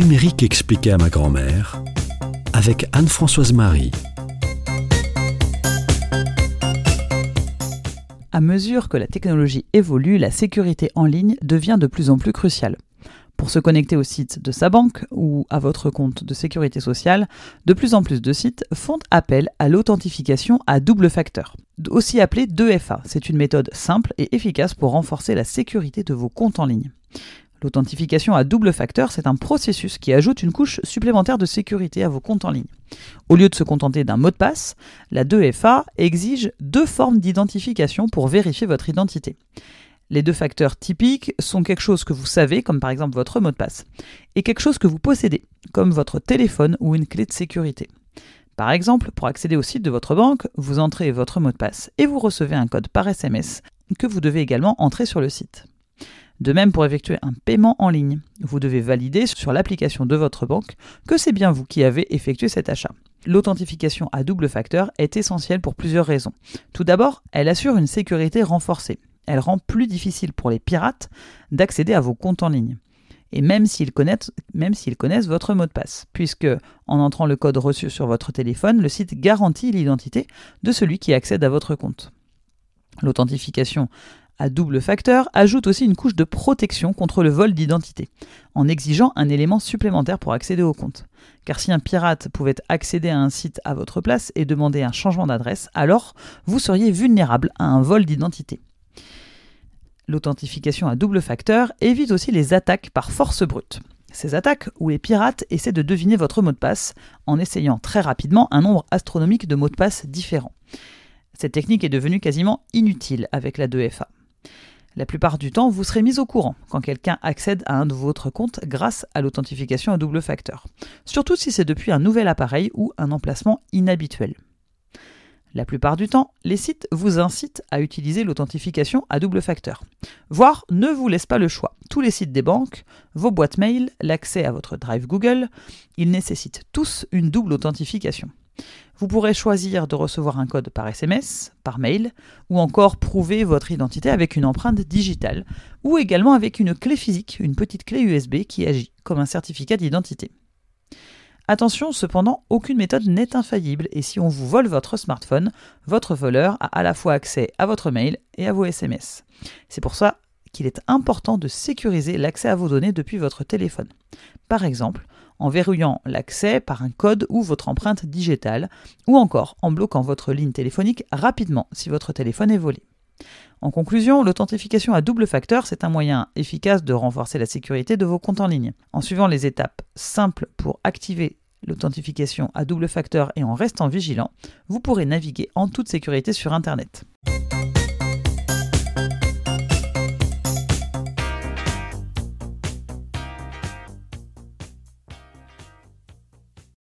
numérique expliqué à ma grand-mère avec Anne-Françoise Marie. À mesure que la technologie évolue, la sécurité en ligne devient de plus en plus cruciale. Pour se connecter au site de sa banque ou à votre compte de sécurité sociale, de plus en plus de sites font appel à l'authentification à double facteur, aussi appelée 2FA. C'est une méthode simple et efficace pour renforcer la sécurité de vos comptes en ligne. L'authentification à double facteur, c'est un processus qui ajoute une couche supplémentaire de sécurité à vos comptes en ligne. Au lieu de se contenter d'un mot de passe, la 2FA exige deux formes d'identification pour vérifier votre identité. Les deux facteurs typiques sont quelque chose que vous savez, comme par exemple votre mot de passe, et quelque chose que vous possédez, comme votre téléphone ou une clé de sécurité. Par exemple, pour accéder au site de votre banque, vous entrez votre mot de passe et vous recevez un code par SMS que vous devez également entrer sur le site. De même, pour effectuer un paiement en ligne, vous devez valider sur l'application de votre banque que c'est bien vous qui avez effectué cet achat. L'authentification à double facteur est essentielle pour plusieurs raisons. Tout d'abord, elle assure une sécurité renforcée. Elle rend plus difficile pour les pirates d'accéder à vos comptes en ligne. Et même s'ils connaissent, votre mot de passe, puisque en entrant le code reçu sur votre téléphone, le site garantit l'identité de celui qui accède à votre compte. L'authentification à double facteur ajoute aussi une couche de protection contre le vol d'identité, en exigeant un élément supplémentaire pour accéder au compte. Car si un pirate pouvait accéder à un site à votre place et demander un changement d'adresse, alors vous seriez vulnérable à un vol d'identité. L'authentification à double facteur évite aussi les attaques par force brute. Ces attaques où les pirates essaient de deviner votre mot de passe en essayant très rapidement un nombre astronomique de mots de passe différents. Cette technique est devenue quasiment inutile avec la 2FA. La plupart du temps, vous serez mis au courant quand quelqu'un accède à un de votre comptes grâce à l'authentification à double facteur, surtout si c'est depuis un nouvel appareil ou un emplacement inhabituel. La plupart du temps, les sites vous incitent à utiliser l'authentification à double facteur, voire ne vous laissent pas le choix. Tous les sites des banques, vos boîtes mail, l'accès à votre Drive Google, ils nécessitent tous une double authentification. Vous pourrez choisir de recevoir un code par SMS, par mail, ou encore prouver votre identité avec une empreinte digitale, ou également avec une clé physique, une petite clé USB qui agit comme un certificat d'identité. Attention, cependant, aucune méthode n'est infaillible et si on vous vole votre smartphone, votre voleur a à la fois accès à votre mail et à vos SMS. C'est pour ça qu'il est important de sécuriser l'accès à vos données depuis votre téléphone. Par exemple, en verrouillant l'accès par un code ou votre empreinte digitale, ou encore en bloquant votre ligne téléphonique rapidement si votre téléphone est volé. En conclusion, l'authentification à double facteur, c'est un moyen efficace de renforcer la sécurité de vos comptes en ligne. En suivant les étapes simples pour activer l'authentification à double facteur et en restant vigilant, vous pourrez naviguer en toute sécurité sur Internet.